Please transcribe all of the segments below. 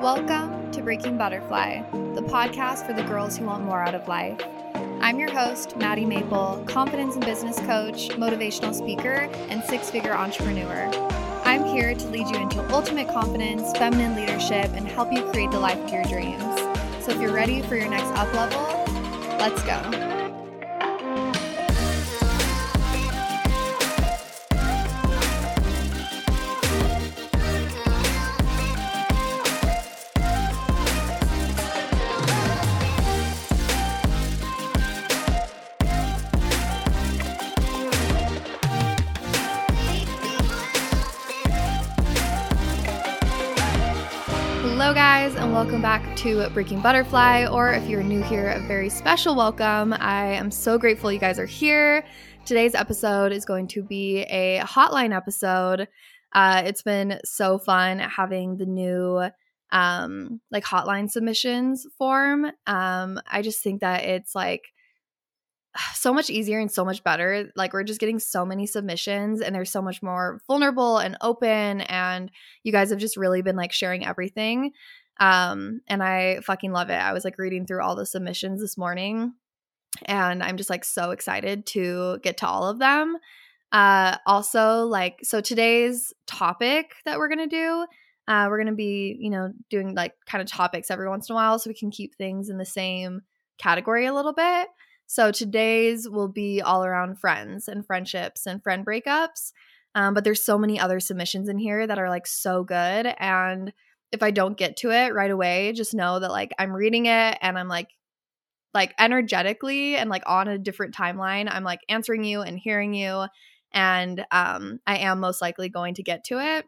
Welcome to Breaking Butterfly, the podcast for the girls who want more out of life. I'm your host, Maddie Maple, confidence and business coach, motivational speaker, and six figure entrepreneur. I'm here to lead you into ultimate confidence, feminine leadership, and help you create the life of your dreams. So if you're ready for your next up level, let's go. To Breaking Butterfly. Or if you're new here, a very special welcome. I am so grateful you guys are here. Today's episode is going to be a hotline episode. Uh, it's been so fun having the new um, like hotline submissions form. Um, I just think that it's like so much easier and so much better. Like we're just getting so many submissions and they're so much more vulnerable and open and you guys have just really been like sharing everything. Um and I fucking love it. I was like reading through all the submissions this morning and I'm just like so excited to get to all of them. Uh also like so today's topic that we're going to do uh we're going to be, you know, doing like kind of topics every once in a while so we can keep things in the same category a little bit. So today's will be all around friends and friendships and friend breakups. Um, but there's so many other submissions in here that are like so good. And if I don't get to it right away, just know that like I'm reading it and I'm like, like energetically and like on a different timeline, I'm like answering you and hearing you. And um, I am most likely going to get to it.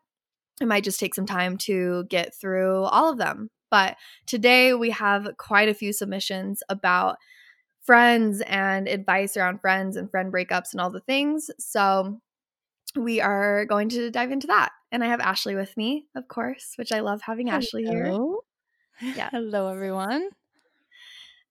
It might just take some time to get through all of them. But today we have quite a few submissions about friends and advice around friends and friend breakups and all the things. So we are going to dive into that. And I have Ashley with me, of course, which I love having Hello. Ashley here. Yeah. Hello everyone.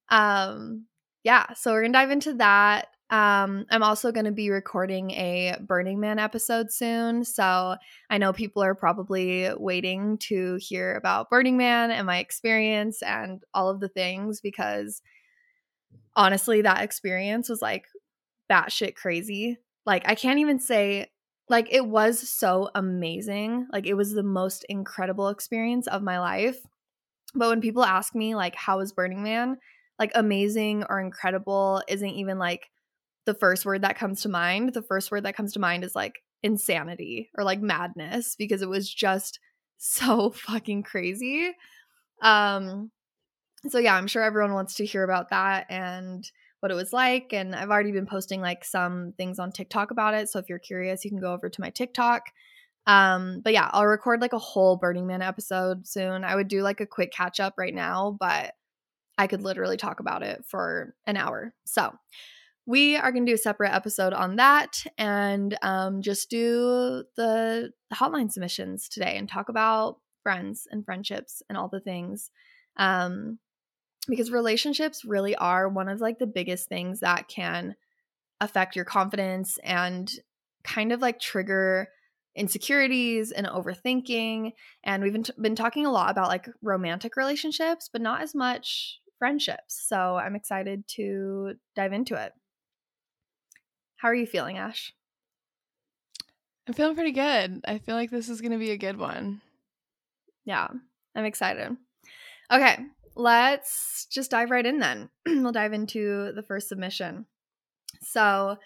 Um yeah, so we're going to dive into that. Um, I'm also going to be recording a Burning Man episode soon. So I know people are probably waiting to hear about Burning Man and my experience and all of the things because honestly, that experience was like batshit crazy. Like, I can't even say, like, it was so amazing. Like, it was the most incredible experience of my life. But when people ask me, like, how was Burning Man? Like, amazing or incredible isn't even like the first word that comes to mind. The first word that comes to mind is like insanity or like madness because it was just so fucking crazy. Um, so yeah, I'm sure everyone wants to hear about that and what it was like. And I've already been posting like some things on TikTok about it. So if you're curious, you can go over to my TikTok. Um, but yeah, I'll record like a whole Burning Man episode soon. I would do like a quick catch up right now, but I could literally talk about it for an hour. So we are going to do a separate episode on that and um, just do the hotline submissions today and talk about friends and friendships and all the things. Um, because relationships really are one of like the biggest things that can affect your confidence and kind of like trigger insecurities and overthinking and we've been, t- been talking a lot about like romantic relationships but not as much friendships so i'm excited to dive into it how are you feeling ash I'm feeling pretty good. I feel like this is going to be a good one. yeah i'm excited okay let's just dive right in then. we'll dive into the first submission. So,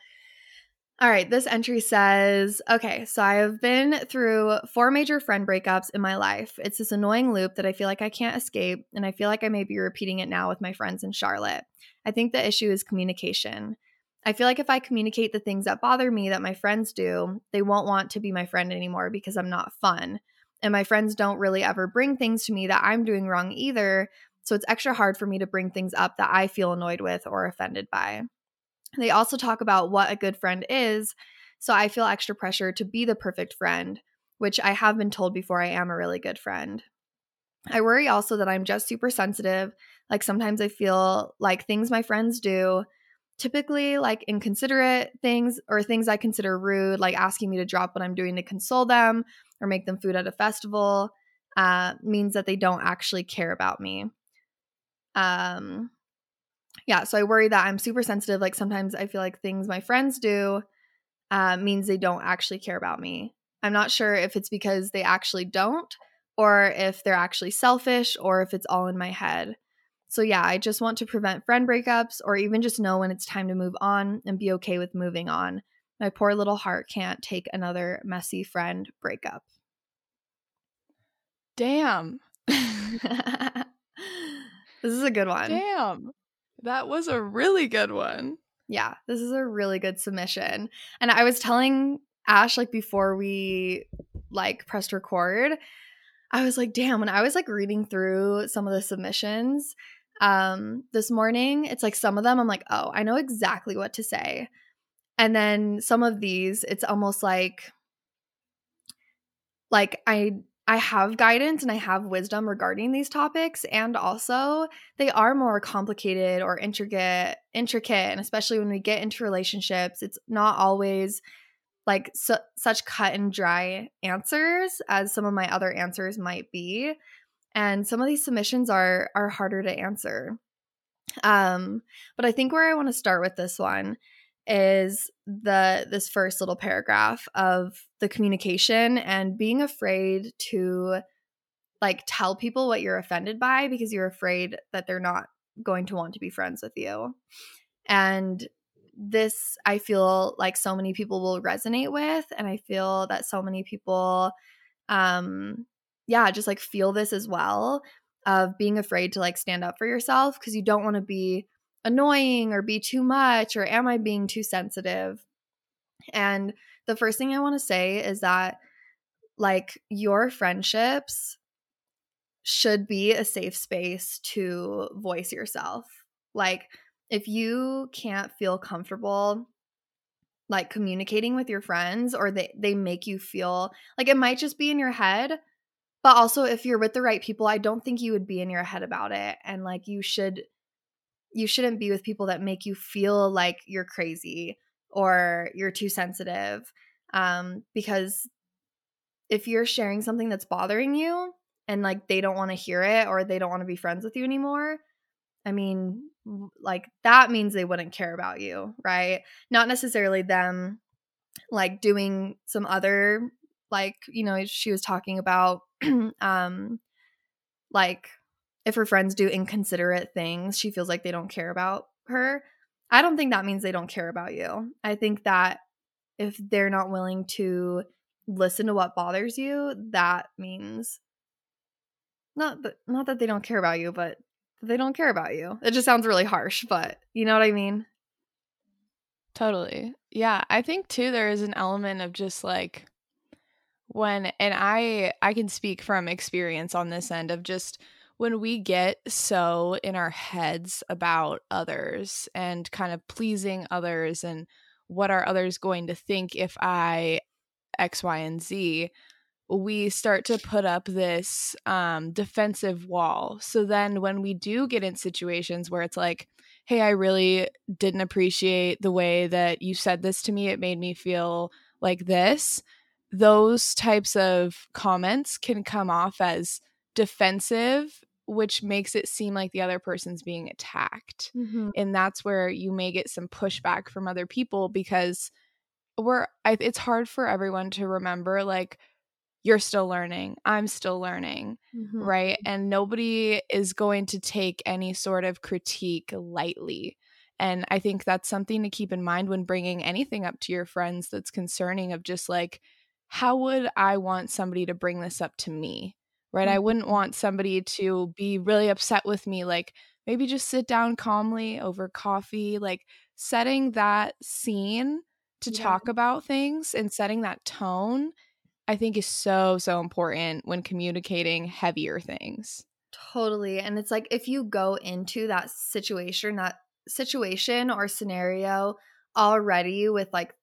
all right, this entry says, okay, so I have been through four major friend breakups in my life. It's this annoying loop that I feel like I can't escape, and I feel like I may be repeating it now with my friends in Charlotte. I think the issue is communication. I feel like if I communicate the things that bother me that my friends do, they won't want to be my friend anymore because I'm not fun. And my friends don't really ever bring things to me that I'm doing wrong either. So it's extra hard for me to bring things up that I feel annoyed with or offended by. They also talk about what a good friend is. So I feel extra pressure to be the perfect friend, which I have been told before I am a really good friend. I worry also that I'm just super sensitive. Like sometimes I feel like things my friends do, typically like inconsiderate things or things I consider rude, like asking me to drop what I'm doing to console them or make them food at a festival. uh, means that they don't actually care about me. Um, yeah, so I worry that I'm super sensitive. Like sometimes I feel like things my friends do uh, means they don't actually care about me. I'm not sure if it's because they actually don't, or if they're actually selfish, or if it's all in my head. So, yeah, I just want to prevent friend breakups or even just know when it's time to move on and be okay with moving on. My poor little heart can't take another messy friend breakup. Damn. this is a good one. Damn. That was a really good one. Yeah, this is a really good submission. And I was telling Ash like before we like pressed record, I was like, damn, when I was like reading through some of the submissions um this morning, it's like some of them I'm like, "Oh, I know exactly what to say." And then some of these, it's almost like like I I have guidance and I have wisdom regarding these topics and also they are more complicated or intricate intricate and especially when we get into relationships it's not always like su- such cut and dry answers as some of my other answers might be and some of these submissions are are harder to answer. Um but I think where I want to start with this one is the this first little paragraph of the communication and being afraid to like tell people what you're offended by because you're afraid that they're not going to want to be friends with you. And this I feel like so many people will resonate with and I feel that so many people um yeah, just like feel this as well of being afraid to like stand up for yourself because you don't want to be annoying or be too much or am I being too sensitive? And the first thing I want to say is that like your friendships should be a safe space to voice yourself. Like if you can't feel comfortable like communicating with your friends or they they make you feel like it might just be in your head, but also if you're with the right people, I don't think you would be in your head about it and like you should you shouldn't be with people that make you feel like you're crazy or you're too sensitive um, because if you're sharing something that's bothering you and like they don't want to hear it or they don't want to be friends with you anymore i mean like that means they wouldn't care about you right not necessarily them like doing some other like you know she was talking about um like if her friends do inconsiderate things, she feels like they don't care about her. I don't think that means they don't care about you. I think that if they're not willing to listen to what bothers you, that means not that not that they don't care about you, but they don't care about you. It just sounds really harsh, but you know what I mean? Totally. Yeah, I think too there is an element of just like when and I I can speak from experience on this end of just when we get so in our heads about others and kind of pleasing others and what are others going to think if I X, Y, and Z, we start to put up this um, defensive wall. So then when we do get in situations where it's like, hey, I really didn't appreciate the way that you said this to me, it made me feel like this, those types of comments can come off as defensive which makes it seem like the other person's being attacked mm-hmm. and that's where you may get some pushback from other people because we're I, it's hard for everyone to remember like you're still learning i'm still learning mm-hmm. right and nobody is going to take any sort of critique lightly and i think that's something to keep in mind when bringing anything up to your friends that's concerning of just like how would i want somebody to bring this up to me right? Mm-hmm. I wouldn't want somebody to be really upset with me. Like maybe just sit down calmly over coffee, like setting that scene to yeah. talk about things and setting that tone, I think is so, so important when communicating heavier things. Totally. And it's like if you go into that situation, that situation or scenario already with like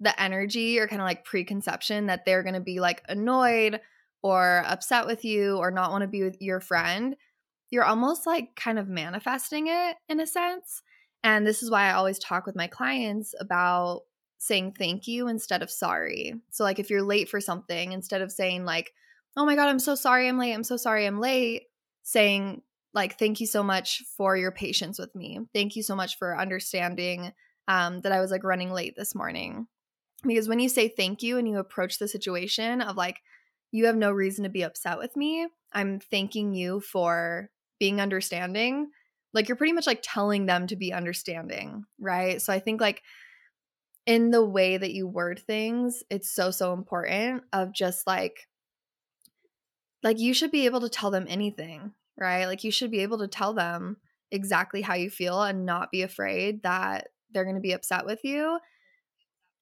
the energy or kind of like preconception that they're going to be like annoyed or upset with you or not want to be with your friend, you're almost like kind of manifesting it in a sense. And this is why I always talk with my clients about saying thank you instead of sorry. So, like, if you're late for something, instead of saying, like, oh my God, I'm so sorry I'm late. I'm so sorry I'm late, saying, like, thank you so much for your patience with me. Thank you so much for understanding um, that I was like running late this morning. Because when you say thank you and you approach the situation of like, you have no reason to be upset with me, I'm thanking you for being understanding. Like, you're pretty much like telling them to be understanding, right? So I think like, in the way that you word things, it's so, so important of just like, like you should be able to tell them anything, right? Like you should be able to tell them exactly how you feel and not be afraid that they're going to be upset with you.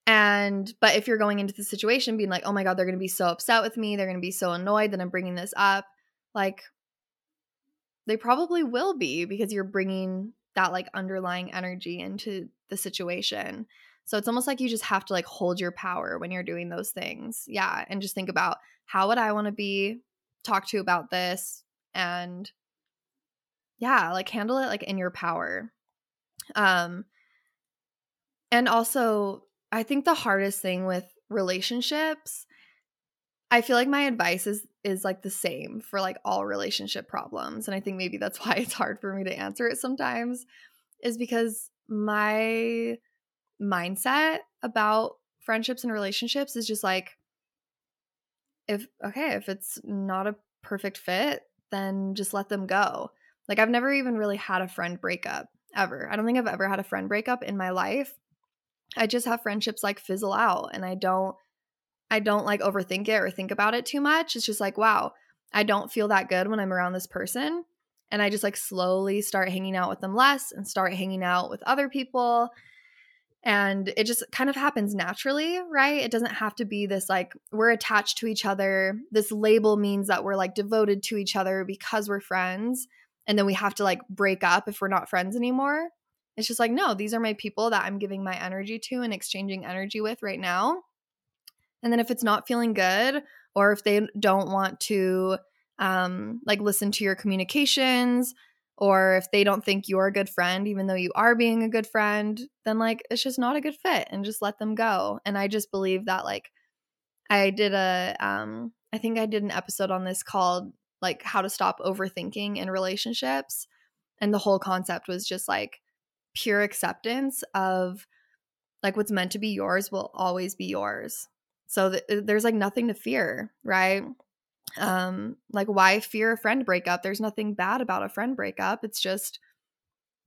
And, but if you're going into the situation being like, oh my God, they're going to be so upset with me, they're going to be so annoyed that I'm bringing this up, like they probably will be because you're bringing that like underlying energy into the situation. So it's almost like you just have to like hold your power when you're doing those things. Yeah. And just think about how would I want to be talked to about this? And yeah, like handle it like in your power. Um, and also, I think the hardest thing with relationships, I feel like my advice is is like the same for like all relationship problems. And I think maybe that's why it's hard for me to answer it sometimes, is because my mindset about friendships and relationships is just like if okay, if it's not a perfect fit, then just let them go. Like I've never even really had a friend breakup ever. I don't think I've ever had a friend breakup in my life. I just have friendships like fizzle out and I don't I don't like overthink it or think about it too much. It's just like, wow, I don't feel that good when I'm around this person. And I just like slowly start hanging out with them less and start hanging out with other people and it just kind of happens naturally, right? It doesn't have to be this like we're attached to each other. This label means that we're like devoted to each other because we're friends. And then we have to like break up if we're not friends anymore. It's just like, no, these are my people that I'm giving my energy to and exchanging energy with right now. And then if it's not feeling good, or if they don't want to um, like listen to your communications, or if they don't think you're a good friend even though you are being a good friend then like it's just not a good fit and just let them go and i just believe that like i did a um i think i did an episode on this called like how to stop overthinking in relationships and the whole concept was just like pure acceptance of like what's meant to be yours will always be yours. So th- there's like nothing to fear right? Um like why fear a friend breakup? There's nothing bad about a friend breakup. It's just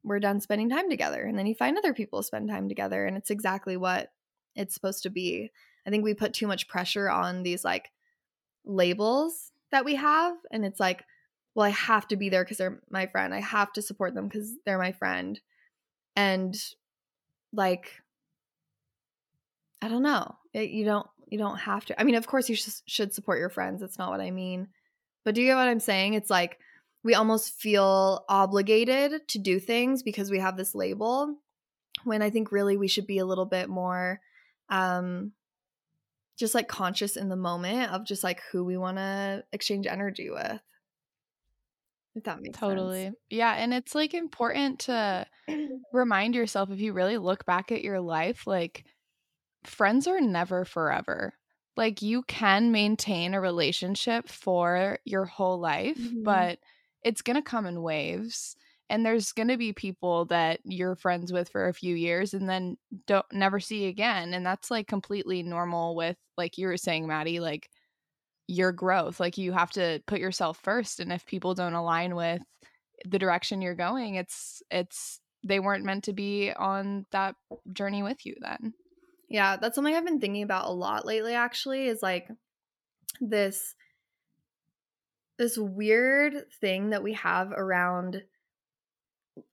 we're done spending time together and then you find other people spend time together and it's exactly what it's supposed to be. I think we put too much pressure on these like labels that we have and it's like well i have to be there because they're my friend. I have to support them because they're my friend and like i don't know it, you don't you don't have to. I mean, of course, you sh- should support your friends. That's not what I mean. But do you get what I'm saying? It's like we almost feel obligated to do things because we have this label when I think really we should be a little bit more um just like conscious in the moment of just like who we want to exchange energy with. If that makes totally. sense. Yeah, and it's like important to remind yourself if you really look back at your life like friends are never forever. Like you can maintain a relationship for your whole life, mm-hmm. but it's going to come in waves and there's going to be people that you're friends with for a few years and then don't never see again and that's like completely normal with like you were saying Maddie like your growth like you have to put yourself first and if people don't align with the direction you're going it's it's they weren't meant to be on that journey with you then yeah, that's something I've been thinking about a lot lately actually is like this this weird thing that we have around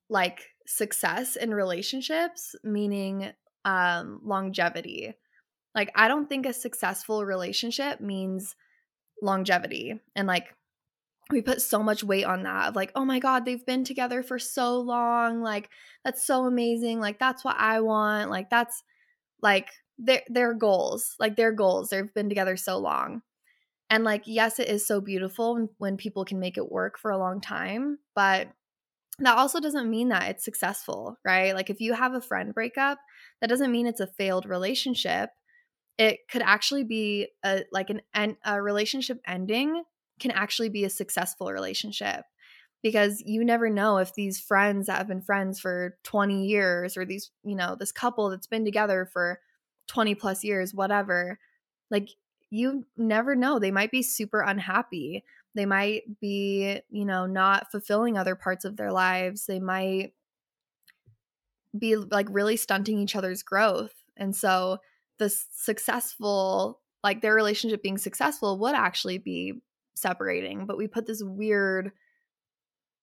like success in relationships, meaning um longevity. Like I don't think a successful relationship means longevity and like we put so much weight on that of like oh my god they've been together for so long like that's so amazing like that's what i want like that's like their their goals, like their goals. They've been together so long. And like yes, it is so beautiful when, people can make it work for a long time, but that also doesn't mean that it's successful, right? Like if you have a friend breakup, that doesn't mean it's a failed relationship. It could actually be a like an, a relationship ending can actually be a successful relationship because you never know if these friends that have been friends for 20 years or these you know this couple that's been together for 20 plus years whatever like you never know they might be super unhappy they might be you know not fulfilling other parts of their lives they might be like really stunting each other's growth and so the successful like their relationship being successful would actually be separating but we put this weird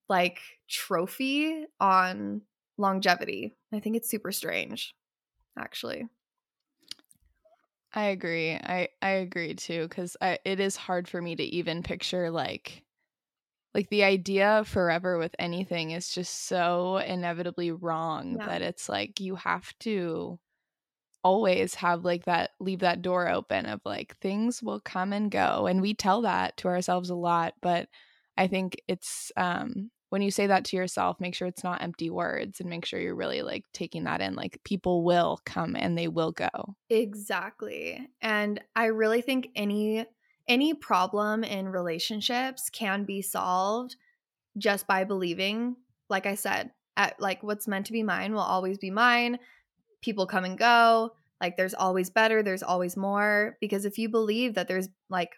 like trophy on longevity. I think it's super strange actually. I agree. I i agree too because it is hard for me to even picture like like the idea of forever with anything is just so inevitably wrong yeah. that it's like you have to always have like that leave that door open of like things will come and go and we tell that to ourselves a lot but i think it's um when you say that to yourself make sure it's not empty words and make sure you're really like taking that in like people will come and they will go. Exactly and i really think any any problem in relationships can be solved just by believing like i said at like what's meant to be mine will always be mine people come and go. Like there's always better, there's always more. Because if you believe that there's like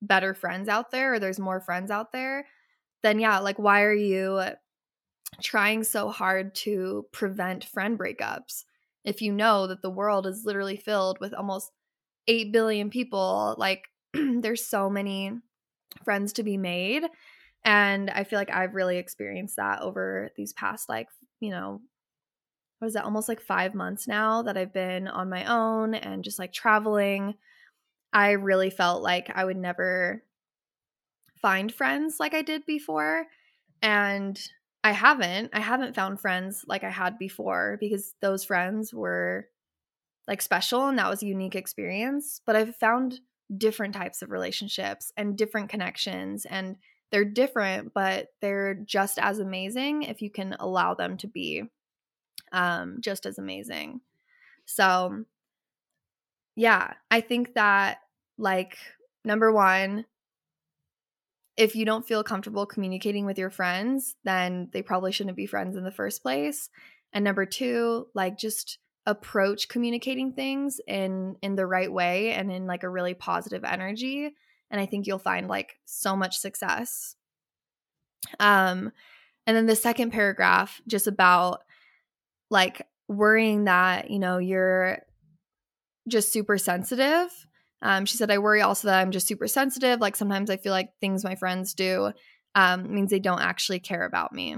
better friends out there or there's more friends out there, then yeah, like why are you trying so hard to prevent friend breakups if you know that the world is literally filled with almost 8 billion people? Like there's so many friends to be made. And I feel like I've really experienced that over these past, like, you know, what is that almost like five months now that I've been on my own and just like traveling. I really felt like I would never find friends like I did before. And I haven't. I haven't found friends like I had before because those friends were like special and that was a unique experience. But I've found different types of relationships and different connections and they're different, but they're just as amazing if you can allow them to be um, just as amazing. So, yeah, I think that, like, number one, if you don't feel comfortable communicating with your friends, then they probably shouldn't be friends in the first place. And number two, like, just approach communicating things in in the right way and in like a really positive energy and i think you'll find like so much success um and then the second paragraph just about like worrying that, you know, you're just super sensitive. Um, she said, I worry also that I'm just super sensitive. Like sometimes I feel like things my friends do um, means they don't actually care about me.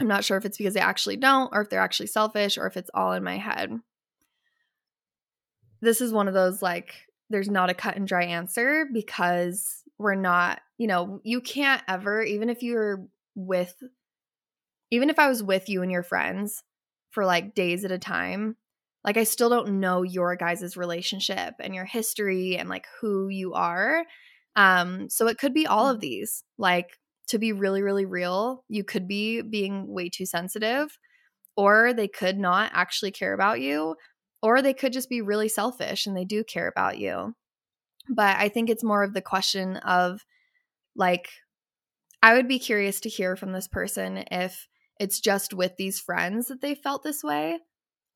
I'm not sure if it's because they actually don't, or if they're actually selfish, or if it's all in my head. This is one of those like, there's not a cut and dry answer because we're not, you know, you can't ever, even if you're with, even if I was with you and your friends, for like days at a time like i still don't know your guys' relationship and your history and like who you are um so it could be all of these like to be really really real you could be being way too sensitive or they could not actually care about you or they could just be really selfish and they do care about you but i think it's more of the question of like i would be curious to hear from this person if it's just with these friends that they felt this way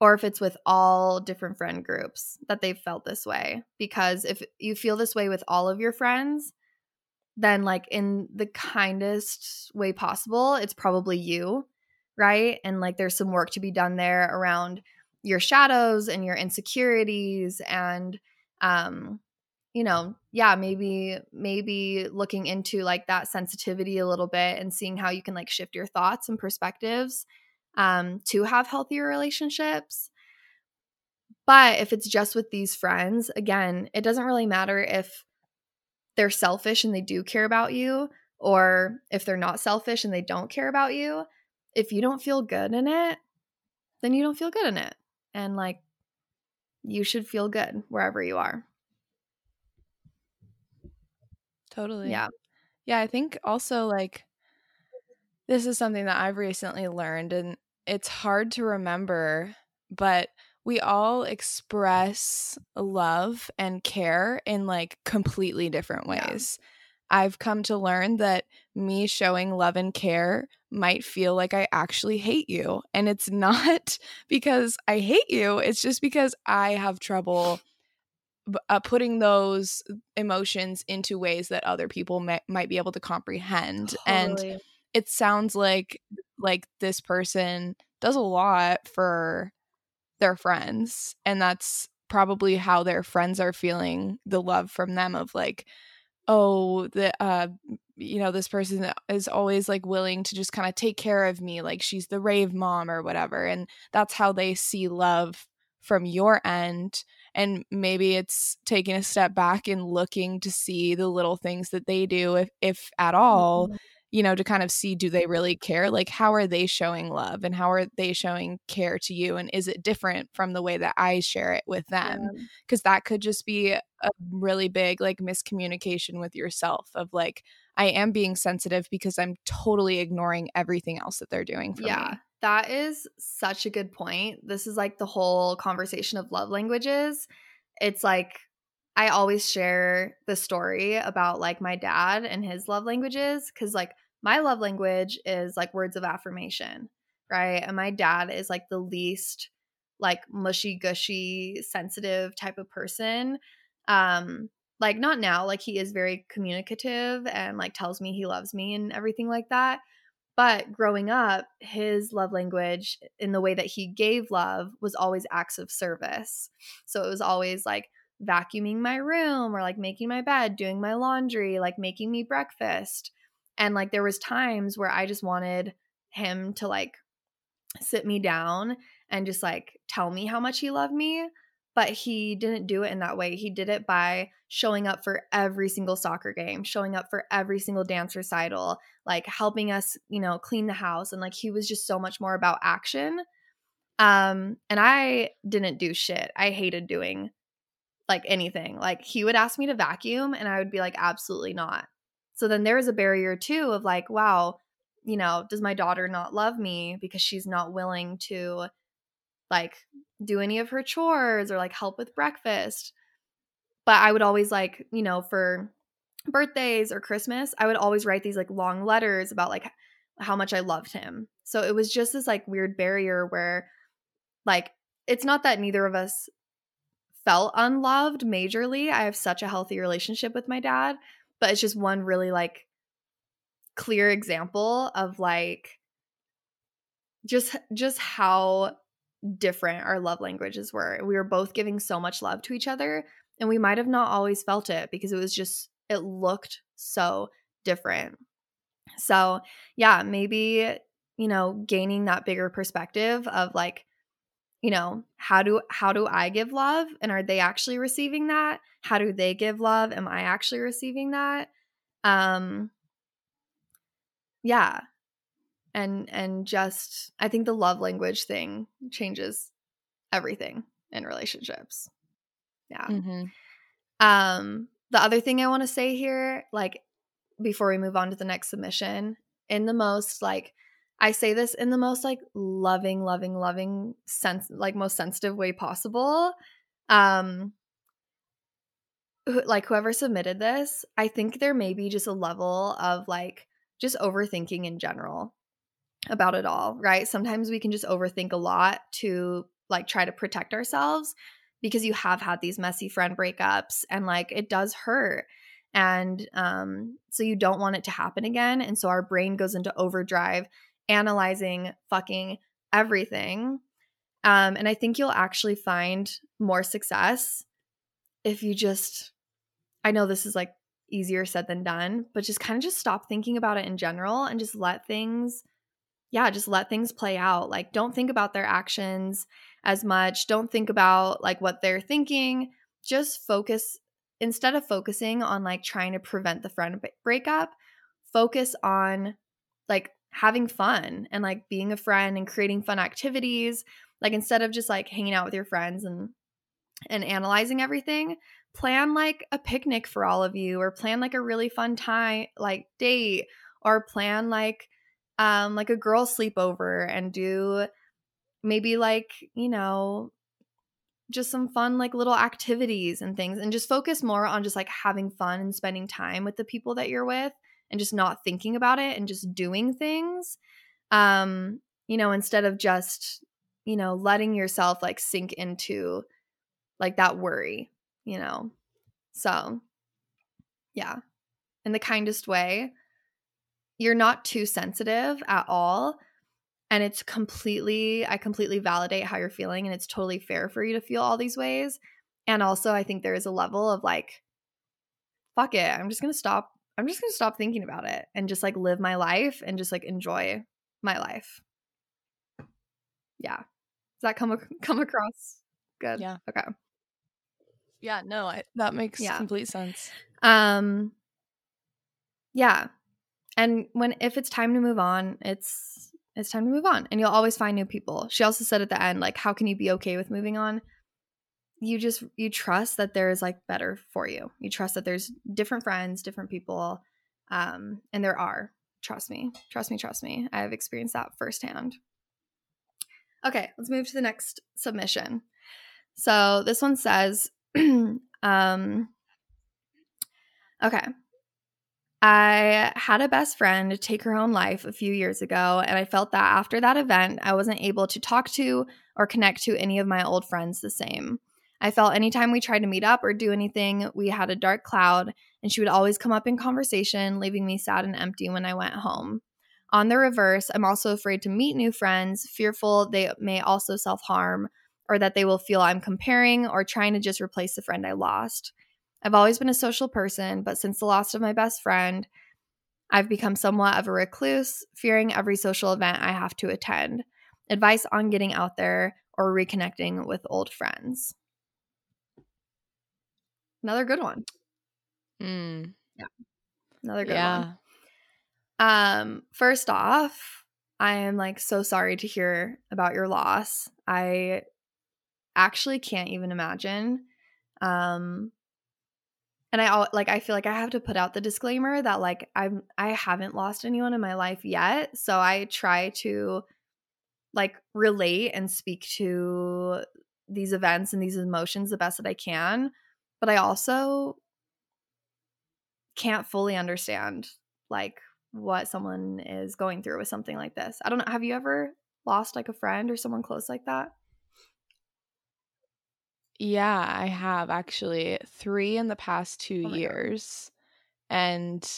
or if it's with all different friend groups that they've felt this way because if you feel this way with all of your friends then like in the kindest way possible it's probably you right? And like there's some work to be done there around your shadows and your insecurities and um you know, yeah, maybe maybe looking into like that sensitivity a little bit and seeing how you can like shift your thoughts and perspectives um to have healthier relationships. But if it's just with these friends, again, it doesn't really matter if they're selfish and they do care about you or if they're not selfish and they don't care about you. If you don't feel good in it, then you don't feel good in it. And like you should feel good wherever you are. Totally. Yeah. Yeah, I think also like this is something that I've recently learned and it's hard to remember, but we all express love and care in like completely different ways. Yeah. I've come to learn that me showing love and care might feel like I actually hate you. And it's not because I hate you, it's just because I have trouble uh, putting those emotions into ways that other people may, might be able to comprehend. Totally. And it sounds like like this person does a lot for their friends and that's probably how their friends are feeling the love from them of like oh the uh you know this person is always like willing to just kind of take care of me like she's the rave mom or whatever and that's how they see love from your end and maybe it's taking a step back and looking to see the little things that they do if if at all mm-hmm you know, to kind of see do they really care? Like, how are they showing love and how are they showing care to you? And is it different from the way that I share it with them? Because yeah. that could just be a really big, like, miscommunication with yourself of like, I am being sensitive because I'm totally ignoring everything else that they're doing for yeah. me. That is such a good point. This is like the whole conversation of love languages. It's like I always share the story about like my dad and his love languages because like my love language is like words of affirmation, right? And my dad is like the least like mushy gushy sensitive type of person. Um like not now, like he is very communicative and like tells me he loves me and everything like that. But growing up, his love language in the way that he gave love was always acts of service. So it was always like vacuuming my room or like making my bed, doing my laundry, like making me breakfast. And like there was times where I just wanted him to like sit me down and just like tell me how much he loved me, but he didn't do it in that way. He did it by showing up for every single soccer game, showing up for every single dance recital, like helping us, you know, clean the house and like he was just so much more about action. Um and I didn't do shit. I hated doing like anything. Like he would ask me to vacuum and I would be like absolutely not. So then there is a barrier too of like, wow, you know, does my daughter not love me because she's not willing to like do any of her chores or like help with breakfast? But I would always like, you know, for birthdays or Christmas, I would always write these like long letters about like how much I loved him. So it was just this like weird barrier where like it's not that neither of us felt unloved majorly. I have such a healthy relationship with my dad, but it's just one really like clear example of like just just how different our love languages were. We were both giving so much love to each other and we might have not always felt it because it was just it looked so different. So, yeah, maybe you know, gaining that bigger perspective of like you know how do how do i give love and are they actually receiving that how do they give love am i actually receiving that um yeah and and just i think the love language thing changes everything in relationships yeah mm-hmm. um the other thing i want to say here like before we move on to the next submission in the most like I say this in the most like loving, loving, loving sense, like most sensitive way possible. Um, like whoever submitted this, I think there may be just a level of like just overthinking in general about it all, right? Sometimes we can just overthink a lot to like try to protect ourselves because you have had these messy friend breakups and like it does hurt. And um so you don't want it to happen again and so our brain goes into overdrive analyzing fucking everything. Um, and I think you'll actually find more success if you just, I know this is like easier said than done, but just kind of just stop thinking about it in general and just let things, yeah, just let things play out. Like, don't think about their actions as much. Don't think about like what they're thinking. Just focus, instead of focusing on like trying to prevent the friend breakup, focus on like having fun and like being a friend and creating fun activities like instead of just like hanging out with your friends and and analyzing everything plan like a picnic for all of you or plan like a really fun time like date or plan like um like a girl sleepover and do maybe like you know just some fun like little activities and things and just focus more on just like having fun and spending time with the people that you're with and just not thinking about it and just doing things um you know instead of just you know letting yourself like sink into like that worry you know? So yeah. In the kindest way you're not too sensitive at all and it's completely i completely validate how you're feeling and it's totally fair for you to feel all these ways and also i think there is a level of like fuck it i'm just gonna stop i'm just gonna stop thinking about it and just like live my life and just like enjoy my life yeah does that come come across good Yeah. okay Yeah, no, I, that makes Yeah. complete sense. um yeah and when if it's time to move on it's it's time to move on and you'll always find new people. She also said at the end like how can you be okay with moving on? You just you trust that there's like better for you. You trust that there's different friends different people um and there are. Trust me. Trust me trust me. I have experienced that firsthand. Okay let's move to the next submission. So this one says um okay I had a best friend take her own life a few years ago, and I felt that after that event, I wasn't able to talk to or connect to any of my old friends the same. I felt anytime we tried to meet up or do anything, we had a dark cloud, and she would always come up in conversation, leaving me sad and empty when I went home. On the reverse, I'm also afraid to meet new friends, fearful they may also self harm or that they will feel I'm comparing or trying to just replace the friend I lost. I've always been a social person, but since the loss of my best friend, I've become somewhat of a recluse, fearing every social event I have to attend. Advice on getting out there or reconnecting with old friends. Another good one. Mm, Another good yeah. one. Um, first off, I am like so sorry to hear about your loss. I actually can't even imagine. Um and I like I feel like I have to put out the disclaimer that like I'm I haven't lost anyone in my life yet, so I try to like relate and speak to these events and these emotions the best that I can, but I also can't fully understand like what someone is going through with something like this. I don't know. Have you ever lost like a friend or someone close like that? Yeah, I have actually three in the past two Oh my God. years. And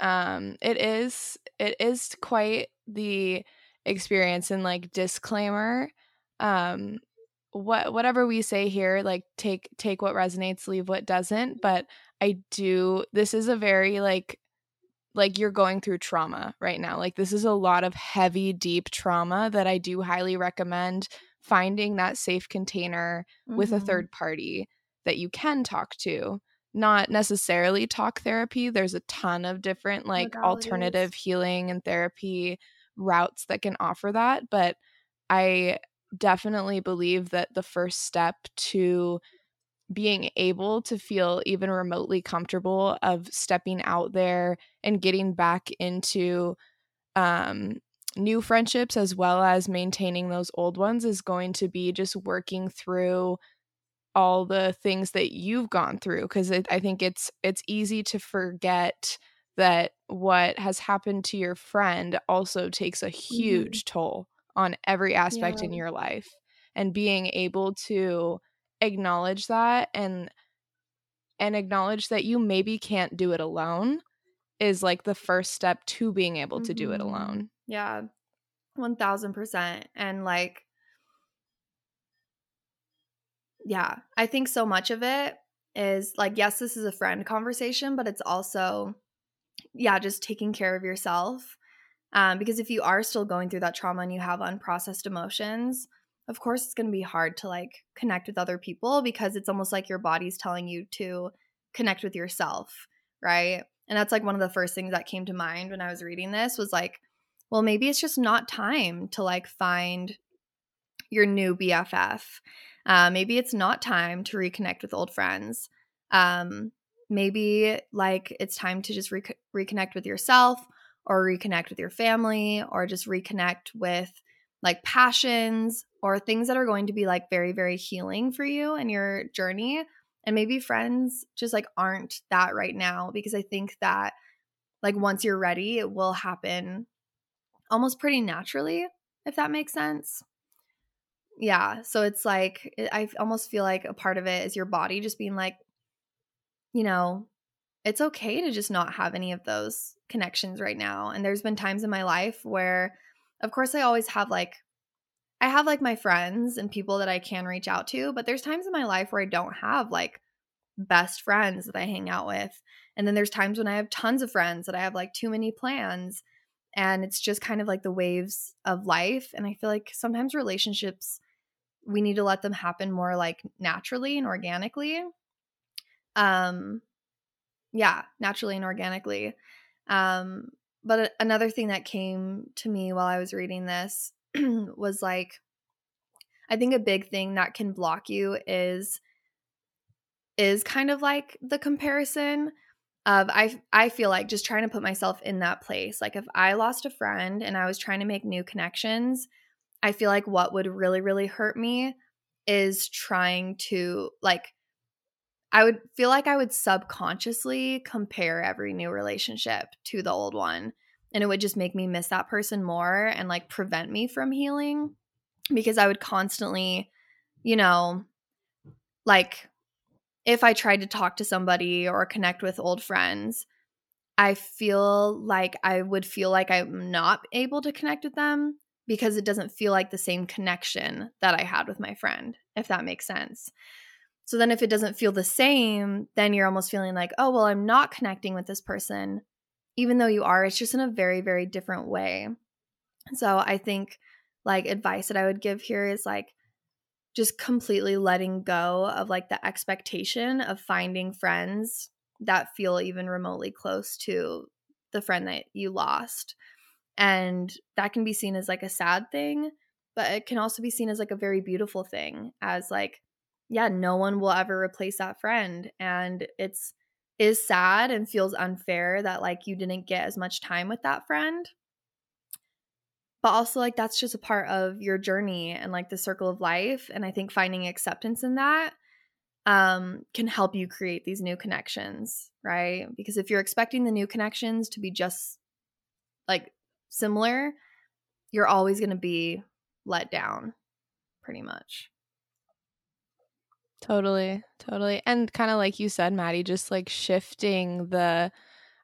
um it is it is quite the experience and like disclaimer. Um what whatever we say here, like take take what resonates, leave what doesn't. But I do this is a very like like you're going through trauma right now. Like this is a lot of heavy, deep trauma that I do highly recommend finding that safe container with a Mhm. third party that you can talk to. Not necessarily talk therapy. There's a ton of different like alternative healing and therapy routes that can offer that, but I definitely believe that the first step to being able to feel even remotely comfortable of stepping out there and getting back into um, new friendships as well as maintaining those old ones is going to be just working through all the things that you've gone through because i think it's it's easy to forget that what has happened to your friend also takes a mm-hmm. huge toll on every aspect in your life and being able to acknowledge that and and acknowledge that you maybe can't do it alone is like the first step to being able to do it Mhm. alone. Yeah. 1000%. And like, yeah, I think so much of it is like, yes, this is a friend conversation, but it's also, yeah, just taking care of yourself. Um, because if you are still going through that trauma and you have unprocessed emotions, of course it's going to be hard to like connect with other people because it's almost like your body's telling you to connect with yourself, right? And that's like one of the first things that came to mind when I was reading this was like, well, maybe it's just not time to like find your new BFF. Uh, maybe it's not time to reconnect with old friends. Um, maybe like it's time to just rec- reconnect with yourself or reconnect with your family or just reconnect with like passions or things that are going to be like very, very healing for you and your journey. And maybe friends just like aren't that right now because I think that like once you're ready, it will happen almost pretty naturally, if that makes sense. Yeah. So it's like, I almost feel like a part of it is your body just being like, you know, it's okay to just not have any of those connections right now. And there's been times in my life where, of course, I always have like, I have like my friends and people that I can reach out to, but there's times in my life where I don't have like best friends that I hang out with. And then there's times when I have tons of friends that I have like too many plans. And it's just kind of like the waves of life. And I feel like sometimes relationships, we need to let them happen more like naturally and organically. Um, yeah, naturally and organically. Um, but another thing that came to me while I was reading this was like, I think a big thing that can block you is is kind of like the comparison of I I feel like just trying to put myself in that place. Like if I lost a friend and I was trying to make new connections, I feel like what would really really hurt me is trying to like I would feel like I would subconsciously compare every new relationship to the old one. And it would just make me miss that person more and like prevent me from healing because I would constantly, you know, like if I tried to talk to somebody or connect with old friends, I feel like I would feel like I'm not able to connect with them because it doesn't feel like the same connection that I had with my friend, if that makes sense. So then if it doesn't feel the same, then you're almost feeling like, oh, well, I'm not connecting with this person, even though you are. It's just in a very, very different way. So I think like advice that I would give here is like just completely letting go of like the expectation of finding friends that feel even remotely close to the friend that you lost. And that can be seen as like a sad thing, but it can also be seen as like a very beautiful thing, as like yeah, no one will ever replace that friend. And it's is sad and feels unfair that like you didn't get as much time with that friend. But also like that's just a part of your journey and like the circle of life. And I think finding acceptance in that um can help you create these new connections, right? Because if you're expecting the new connections to be just like similar, you're always going to be let down pretty much. Totally, totally. And kind of like you said, Maddie, just like shifting the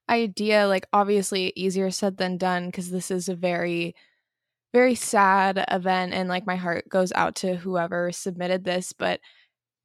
idea, like obviously easier said than done because this is a very, very sad event. And like my heart goes out to whoever submitted this. But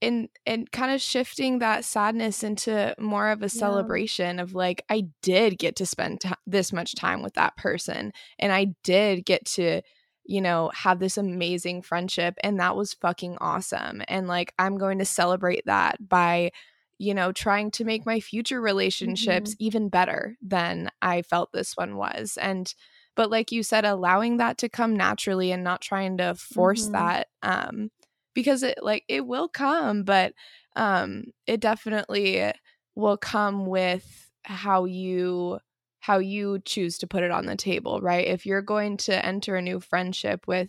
in in kind of shifting that sadness into more of a celebration of like I did get to spend t- this much time with that person and I did get to you know, have this amazing friendship. And that was fucking awesome. And like, I'm going to celebrate that by, you know, trying to make my future relationships mm-hmm. even better than I felt this one was. And, but like you said, allowing that to come naturally and not trying to force mm-hmm. that, um, because it like it will come, but um, it definitely will come with how you how you choose to put it on the table, right? If you're going to enter a new friendship with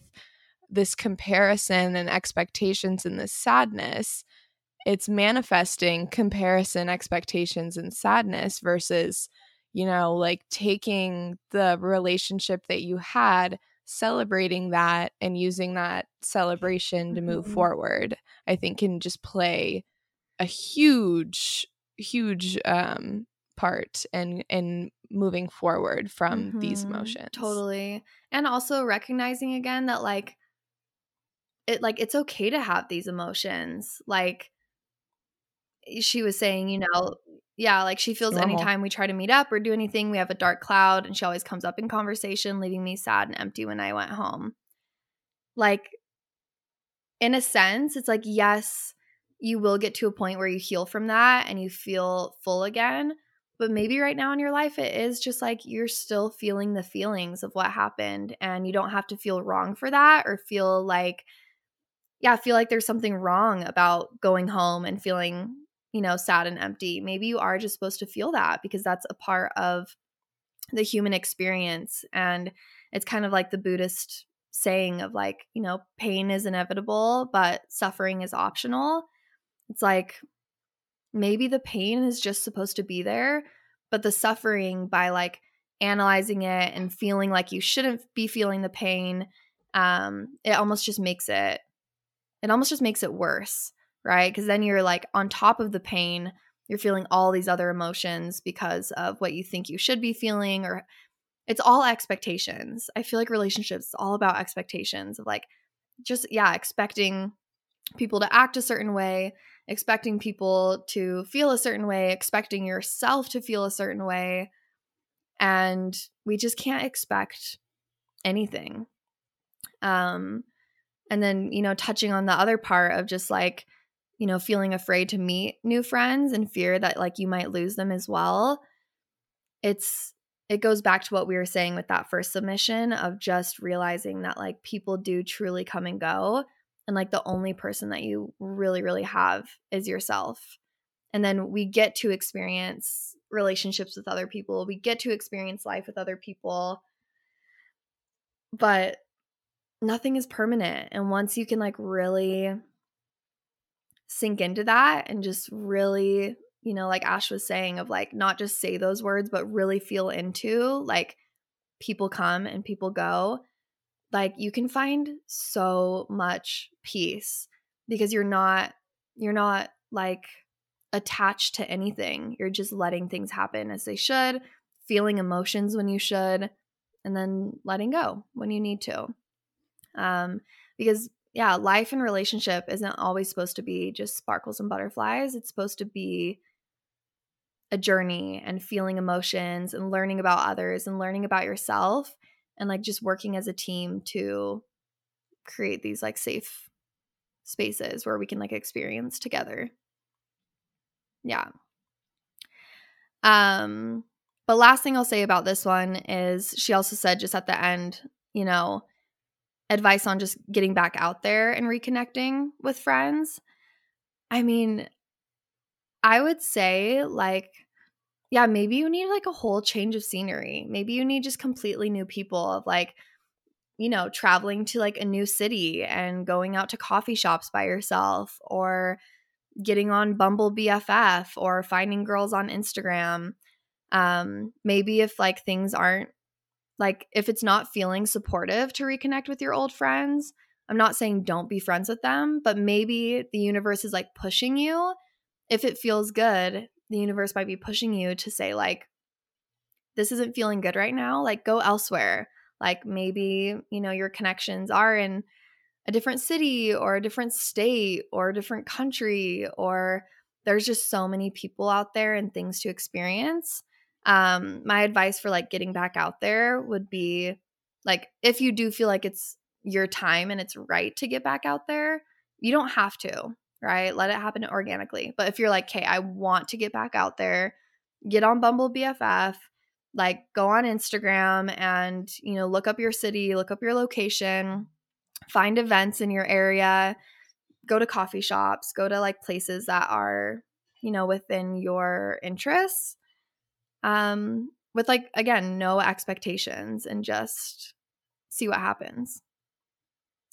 this comparison and expectations and this sadness, it's manifesting comparison, expectations, and sadness versus, you know, like taking the relationship that you had, celebrating that, and using that celebration to move mm-hmm. forward, I think can just play a huge, huge um, part and and moving forward from mm-hmm. these emotions totally and also recognizing again that like it like it's okay to have these emotions like she was saying you know yeah like she feels Normal. anytime we try to meet up or do anything we have a dark cloud and she always comes up in conversation leaving me sad and empty when i went home like in a sense it's like yes you will get to a point where you heal from that and you feel full again but maybe right now in your life, it is just like you're still feeling the feelings of what happened. And you don't have to feel wrong for that or feel like, yeah, feel like there's something wrong about going home and feeling, you know, sad and empty. Maybe you are just supposed to feel that because that's a part of the human experience. And it's kind of like the Buddhist saying of like, you know, pain is inevitable, but suffering is optional. It's like maybe the pain is just supposed to be there, but the suffering by like analyzing it and feeling like you shouldn't be feeling the pain, um, it almost just makes it it almost just makes it worse, right? Because then you're like on top of the pain, you're feeling all these other emotions because of what you think you should be feeling or it's all expectations. I feel like relationships all about expectations of like just yeah, expecting people to act a certain way, expecting people to feel a certain way, expecting yourself to feel a certain way. And we just can't expect anything. Um and then, you know, touching on the other part of just like, you know, feeling afraid to meet new friends and fear that like you might lose them as well. It's it goes back to what we were saying with that first submission of just realizing that like people do truly come and go and like the only person that you really really have is yourself. And then we get to experience relationships with other people. We get to experience life with other people. But nothing is permanent. And once you can like really sink into that and just really you know, like Ash was saying, of like not just say those words, but really feel into like people come and people go. Like you can find so much peace because you're not, you're not like attached to anything. You're just letting things happen as they should, feeling emotions when you should, and then letting go when you need to. Um, because yeah, life and relationship isn't always supposed to be just sparkles and butterflies. It's supposed to be a journey and feeling emotions and learning about others and learning about yourself and like just working as a team to create these like safe spaces where we can like experience together. Yeah. Um but last thing I'll say about this one is she also said just at the end, you know, advice on just getting back out there and reconnecting with friends. I mean, I would say like yeah, maybe you need like a whole change of scenery. Maybe you need just completely new people of like you know, traveling to like a new city and going out to coffee shops by yourself or getting on Bumble BFF or finding girls on Instagram. Um maybe if like things aren't like if it's not feeling supportive to reconnect with your old friends, I'm not saying don't be friends with them, but maybe the universe is like pushing you if it feels good, the universe might be pushing you to say, like, this isn't feeling good right now. Like, go elsewhere. Like, maybe, you know, your connections are in a different city or a different state or a different country, or there's just so many people out there and things to experience. Um, my advice for like getting back out there would be like, if you do feel like it's your time and it's right to get back out there, you don't have to right? Let it happen organically. But if you're like, okay, I want to get back out there, get on Bumble BFF, like go on Instagram and, you know, look up your city, look up your location, find events in your area, go to coffee shops, go to like places that are, you know, within your interests. Um, with like again, no expectations and just see what happens.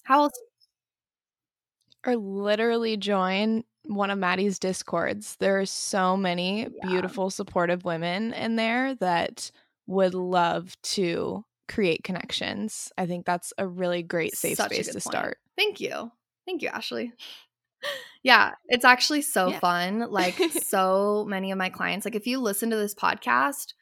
How else or literally join one of Maddie's discords. There are so many yeah. beautiful, supportive women in there that would love to create connections. I think that's a really great safe Such space to point. start. Thank you. Thank you, Ashley. yeah, it's actually so yeah. fun. Like so many of my clients, like if you listen to this podcast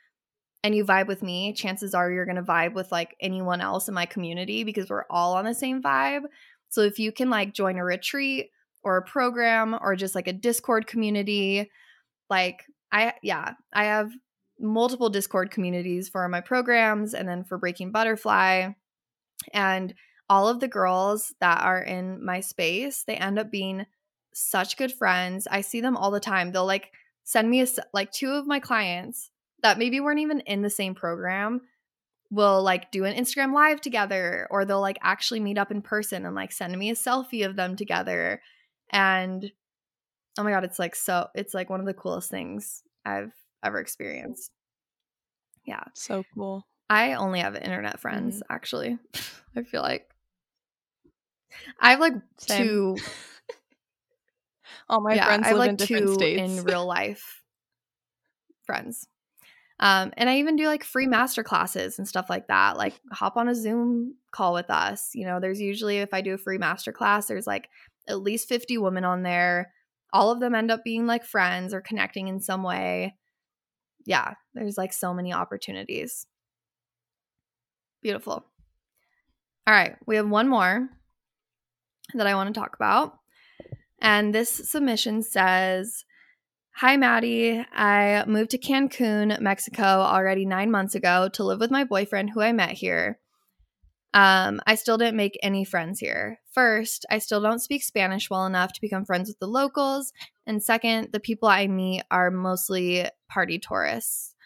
and you vibe with me, chances are you're going to vibe with like anyone else in my community because we're all on the same vibe. So if you can like join a retreat or a program or just like a Discord community, like I yeah, I have multiple Discord communities for my programs and then for Breaking Butterfly. And all of the girls that are in my space, they end up being such good friends. I see them all the time. They'll like send me a like two of my clients that maybe weren't even in the same program will like do an Instagram live together or they'll like actually meet up in person and like send me a selfie of them together. And oh my god, it's like so it's like one of the coolest things I've ever experienced. Yeah. So cool. I only have internet friends mm-hmm. actually. I feel like I have like Same. two. All my yeah, friends I have live like in different two states. in real life friends. Um, and I even do like free master classes and stuff like that. Like hop on a Zoom call with us. You know, there's usually if I do a free master class, there's like at least 50 women on there. All of them end up being like friends or connecting in some way. Yeah, there's like so many opportunities. Beautiful. All right, we have one more that I want to talk about. And this submission says Hi, Maddie. I moved to Cancun, Mexico already nine months ago to live with my boyfriend who I met here. Um, I still didn't make any friends here. First, I still don't speak Spanish well enough to become friends with the locals. And second, the people I meet are mostly party tourists.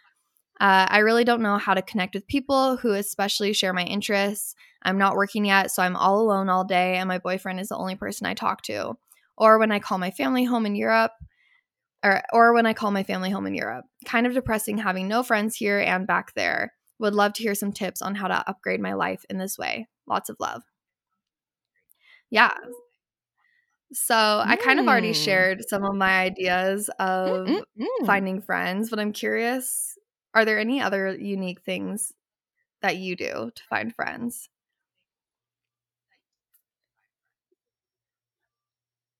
Uh, I really don't know how to connect with people who especially share my interests. I'm not working yet, so I'm all alone all day, and my boyfriend is the only person I talk to. Or when I call my family home in Europe, or, or when I call my family home in Europe. Kind of depressing having no friends here and back there. Would love to hear some tips on how to upgrade my life in this way. Lots of love. Yeah. So I kind of already Mm. shared some of my ideas of Mm-mm-mm. finding friends, but I'm curious are there any other unique things that you do to find friends?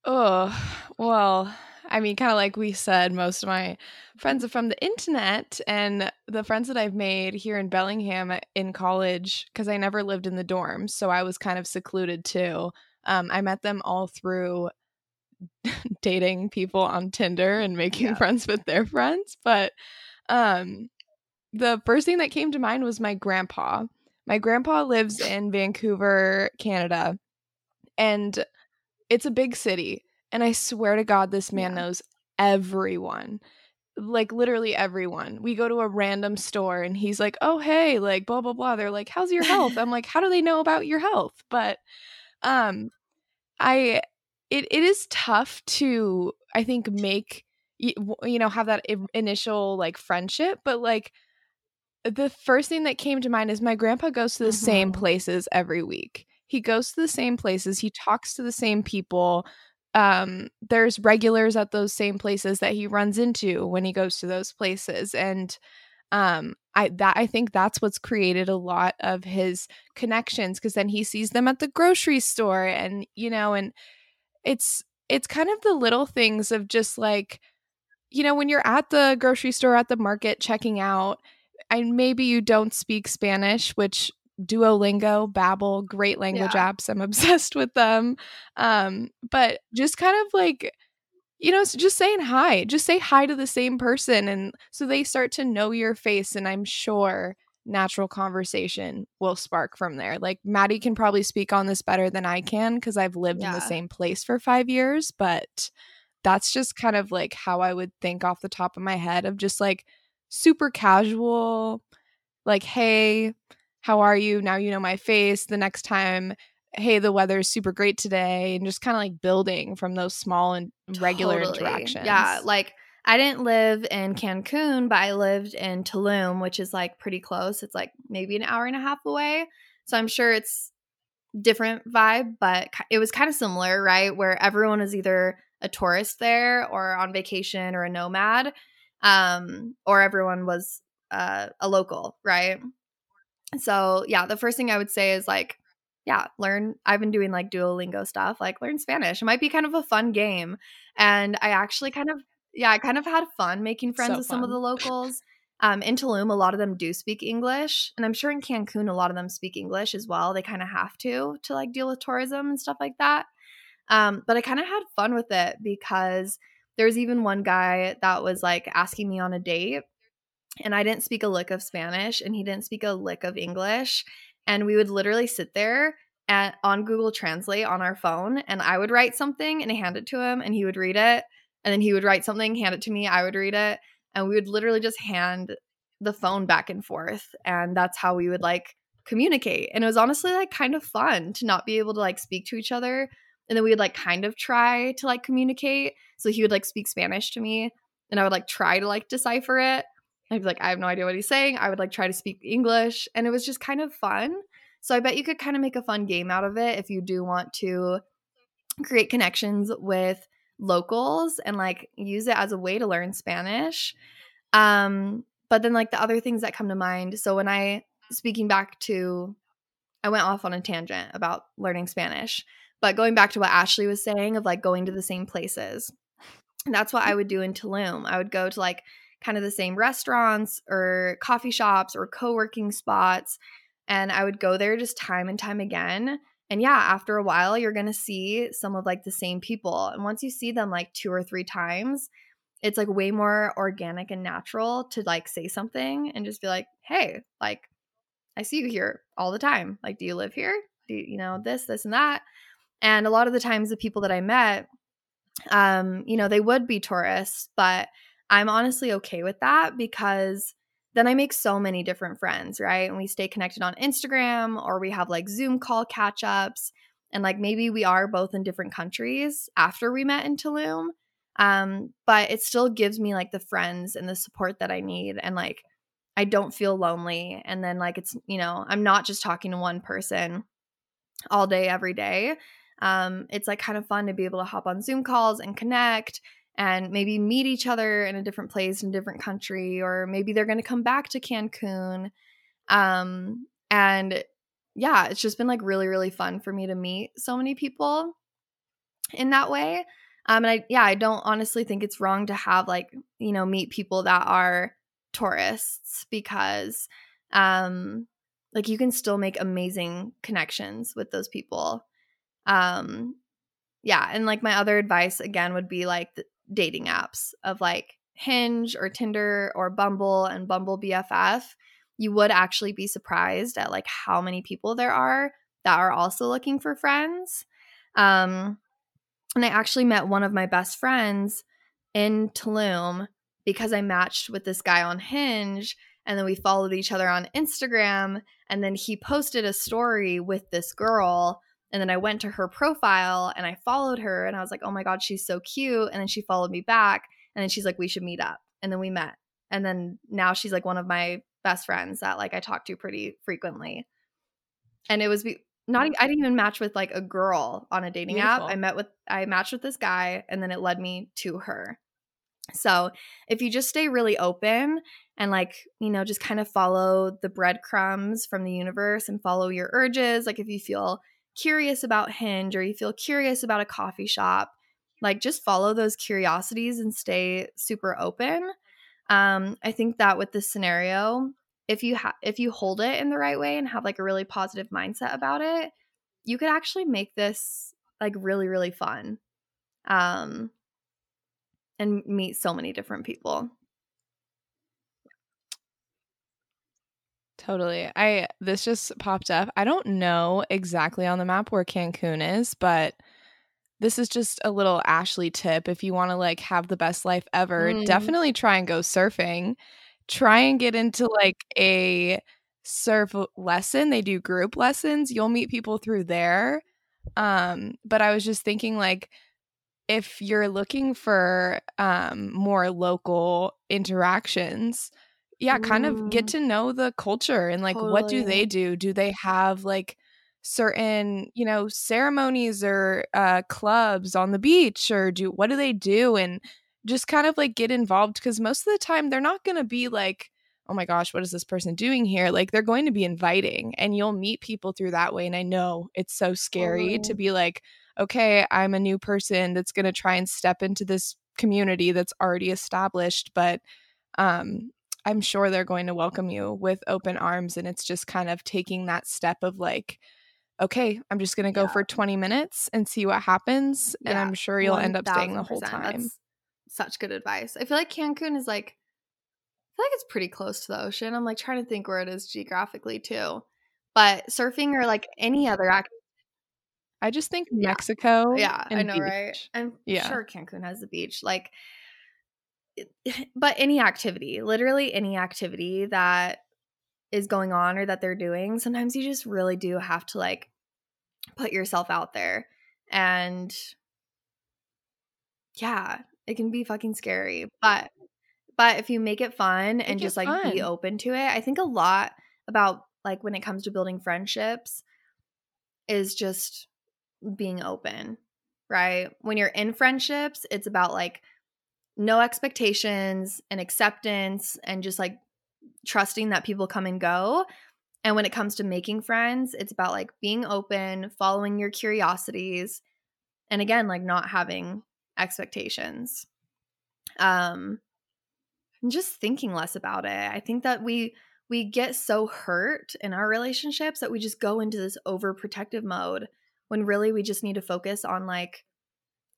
Oh, well, I mean, kind of like we said, most of my friends are from the internet, and the friends that I've made here in Bellingham in college, because I never lived in the dorms, so I was kind of secluded too. Um, I met them all through dating people on Tinder and making Yeah. friends with their friends. But um, the first thing that came to mind was my grandpa. My grandpa lives in Vancouver, Canada, and it's a big city. And I swear to God, this man Yeah. knows everyone. Like literally everyone. We go to a random store and he's like, "Oh, hey, like blah blah blah." They're like, "How's your health?" I'm like, "How do they know about your health?" But um I it it is tough to I think make you know have that initial like friendship, but like the first thing that came to mind is my grandpa goes to the same Mhm. places every week. He goes to the same places, he talks to the same people. Um, there's regulars at those same places that he runs into when he goes to those places. And um I that I think that's what's created a lot of his connections because then he sees them at the grocery store and you know, and it's it's kind of the little things of just like you know, when you're at the grocery store, at the market, checking out, and maybe you don't speak Spanish, which Duolingo, Babbel, great language Yeah. apps. I'm obsessed with them. Um, but just kind of like, you know, just saying hi, just say hi to the same person. And so they start to know your face. And I'm sure natural conversation will spark from there. Like Maddie can probably speak on this better than I can because I've lived in the same place for five years, but that's just kind of like how I would think off the top of my head of just like super casual, like, hey, how are you? Now you know my face. The next time, hey, the weather's super great today. And just kind of like building from those small and regular Totally. interactions. Yeah, like I didn't live in Cancun, but I lived in Tulum, which is like pretty close. It's like maybe an hour and a half away. So I'm sure it's different vibe, but it was kind of similar, right? Where everyone is either a tourist there or on vacation or a nomad, um, or everyone was uh, a local, right? So yeah, the first thing I would say is like, yeah, learn. I've been doing like Duolingo stuff, like learn Spanish. It might be kind of a fun game, and I actually kind of yeah, I kind of had fun making friends So with some of the locals. Um, in Tulum, a lot of them do speak English, and I'm sure in Cancun, a lot of them speak English as well. They kind of have to to like deal with tourism and stuff like that. Um, but I kind of had fun with it because there's even one guy that was like asking me on a date, and I didn't speak a lick of Spanish, and he didn't speak a lick of English, and we would literally sit there at on Google Translate on our phone, and I would write something and hand it to him, and he would read it, and then he would write something, hand it to me, I would read it, and we would literally just hand the phone back and forth, and that's how we would like communicate. And it was honestly like kind of fun to not be able to like speak to each other, and then we would like kind of try to like communicate. So he would like speak Spanish to me, and I would like try to like decipher it. I'd be like, I have no idea what he's saying. I would like try to speak English, and it was just kind of fun. So I bet you could kind of make a fun game out of it if you do want to create connections with locals and like use it as a way to learn Spanish. Um, but then like the other things that come to mind. So when I speaking back to I went off on a tangent about learning Spanish, but going back to what Ashley was saying of like going to the same places. And that's what I would do in Tulum. I would go to like kind of the same restaurants or coffee shops or co-working spots and I would go there just time and time again. And yeah, after a while you're going to see some of like the same people. And once you see them like two or three times, it's like way more organic and natural to like say something and just be like, "Hey, like I see you here all the time. Like do you live here? Do you, you know this, this and that?" And a lot of the times the people that I met um, you know, they would be tourists, but I'm honestly okay with that because then I make so many different friends, right? And we stay connected on Instagram or we have like Zoom call catch ups. And like maybe we are both in different countries after we met in Tulum. Um, but it still gives me like the friends and the support that I need. And like I don't feel lonely. And then like it's, you know, I'm not just talking to one person all day, every day. Um, it's like kind of fun to be able to hop on Zoom calls and connect and maybe meet each other in a different place in a different country or maybe they're going to come back to Cancun. Um and yeah it's just been like really really fun for me to meet so many people in that way. Um and I yeah I don't honestly think it's wrong to have like you know meet people that are tourists because um like you can still make amazing connections with those people. Um yeah and like my other advice again would be like dating apps of like Hinge or Tinder or Bumble and Bumble BFF, you would actually be surprised at like how many people there are that are also looking for friends. Um, and I actually met one of my best friends in Tulum because I matched with this guy on Hinge and then we followed each other on Instagram and then he posted a story with this girl and then I went to her profile and I followed her and I was like, oh my God, she's so cute. And then she followed me back. And then she's like, we should meet up. And then we met. And then now she's like one of my best friends that like I talk to pretty frequently. And it was be- not I didn't even match with like a girl on a dating Beautiful. app. I met with I matched with this guy and then it led me to her. So, if you just stay really open and like, you know, just kind of follow the breadcrumbs from the universe and follow your urges, like if you feel curious about Hinge or you feel curious about a coffee shop, like just follow those curiosities and stay super open. Um, I think that with this scenario, if you have if you hold it in the right way and have like a really positive mindset about it, you could actually make this like really really fun. Um, and meet so many different people. Totally. I this just popped up. I don't know exactly on the map where Cancun is, but this is just a little Ashley tip if you want to like have the best life ever, mm. definitely try and go surfing. Try and get into like a surf lesson. They do group lessons. You'll meet people through there. Um but I was just thinking like if you're looking for um more local interactions, yeah, kind of get to know the culture and like what do they do? Do they have like certain, you know, ceremonies or uh clubs on the beach or do what do they do and just kind of like get involved because most of the time they're not going to be like oh my gosh, what is this person doing here? Like they're going to be inviting and you'll meet people through that way. And I know it's so scary oh. to be like, okay, I'm a new person that's going to try and step into this community that's already established. But um, I'm sure they're going to welcome you with open arms. And it's just kind of taking that step of like, okay, I'm just going to go yeah. for 20 minutes and see what happens. Yeah. And I'm sure you'll 1, end up staying the whole time. That's such good advice. I feel like Cancun is like, I feel like it's pretty close to the ocean. I'm like trying to think where it is geographically too. But surfing or like any other activity. I just think yeah. Mexico. Yeah, I know, beach. right? I'm yeah. sure Cancun has the beach. Like, but any activity, literally any activity that is going on or that they're doing, sometimes you just really do have to like put yourself out there. And yeah, it can be fucking scary. But but if you make it fun and just like fun. be open to it, I think a lot about like when it comes to building friendships is just being open, right? When you're in friendships, it's about like no expectations and acceptance and just like trusting that people come and go. And when it comes to making friends, it's about like being open, following your curiosities, and again, like not having expectations. Um and just thinking less about it. I think that we we get so hurt in our relationships that we just go into this overprotective mode when really we just need to focus on like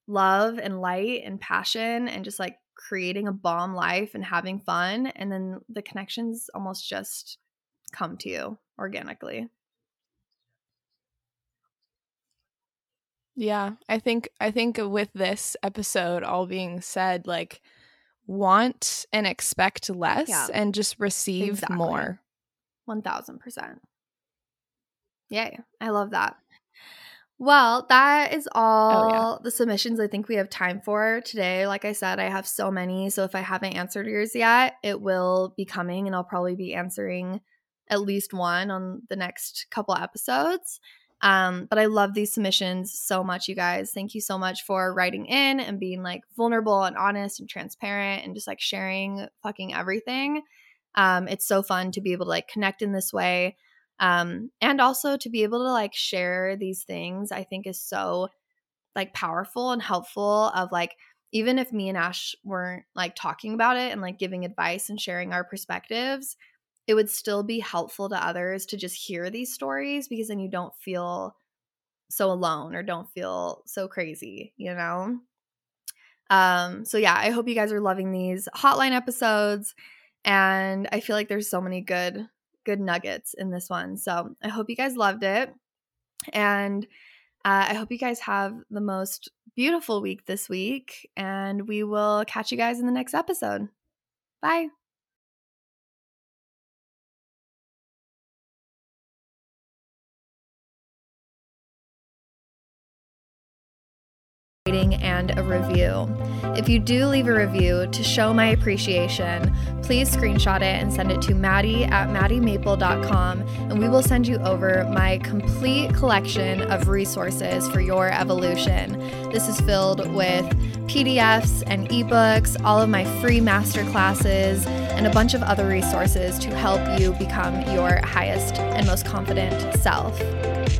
love and light and passion and just like creating a bomb life and having fun and then the connections almost just come to you organically. Yeah, I think I think with this episode all being said like want and expect less yeah. and just receive exactly. more. 1000%. Yay. I love that. Well, that is all oh, yeah. the submissions I think we have time for today. Like I said, I have so many. So if I haven't answered yours yet, it will be coming and I'll probably be answering at least one on the next couple episodes. Um, but I love these submissions so much, you guys. Thank you so much for writing in and being like vulnerable and honest and transparent and just like sharing fucking everything. Um, it's so fun to be able to like connect in this way. Um, and also to be able to like share these things, I think is so like powerful and helpful of like even if me and Ash weren't like talking about it and like giving advice and sharing our perspectives, it would still be helpful to others to just hear these stories because then you don't feel so alone or don't feel so crazy, you know? Um, so yeah, I hope you guys are loving these hotline episodes. And I feel like there's so many good good nuggets in this one. So I hope you guys loved it. And uh, I hope you guys have the most beautiful week this week. And we will catch you guys in the next episode. Bye. And a review. If you do leave a review to show my appreciation, please screenshot it and send it to Maddie at MaddieMaple.com, and we will send you over my complete collection of resources for your evolution. This is filled with PDFs and ebooks, all of my free masterclasses, and a bunch of other resources to help you become your highest and most confident self.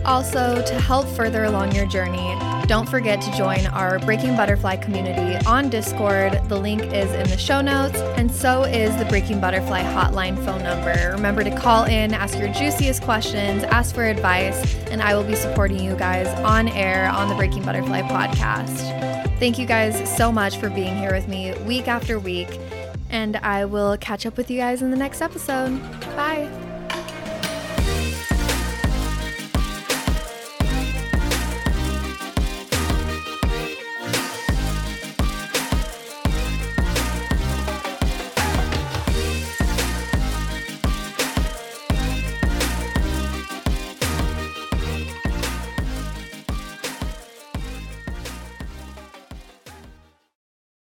Also, to help further along your journey, don't forget to join our Breaking Butterfly community on Discord. The link is in the show notes, and so is the Breaking Butterfly hotline phone number. Remember to call in, ask your juiciest questions, ask for advice, and I will be supporting you guys on air on the Breaking Butterfly podcast. Thank you guys so much for being here with me week after week, and I will catch up with you guys in the next episode. Bye.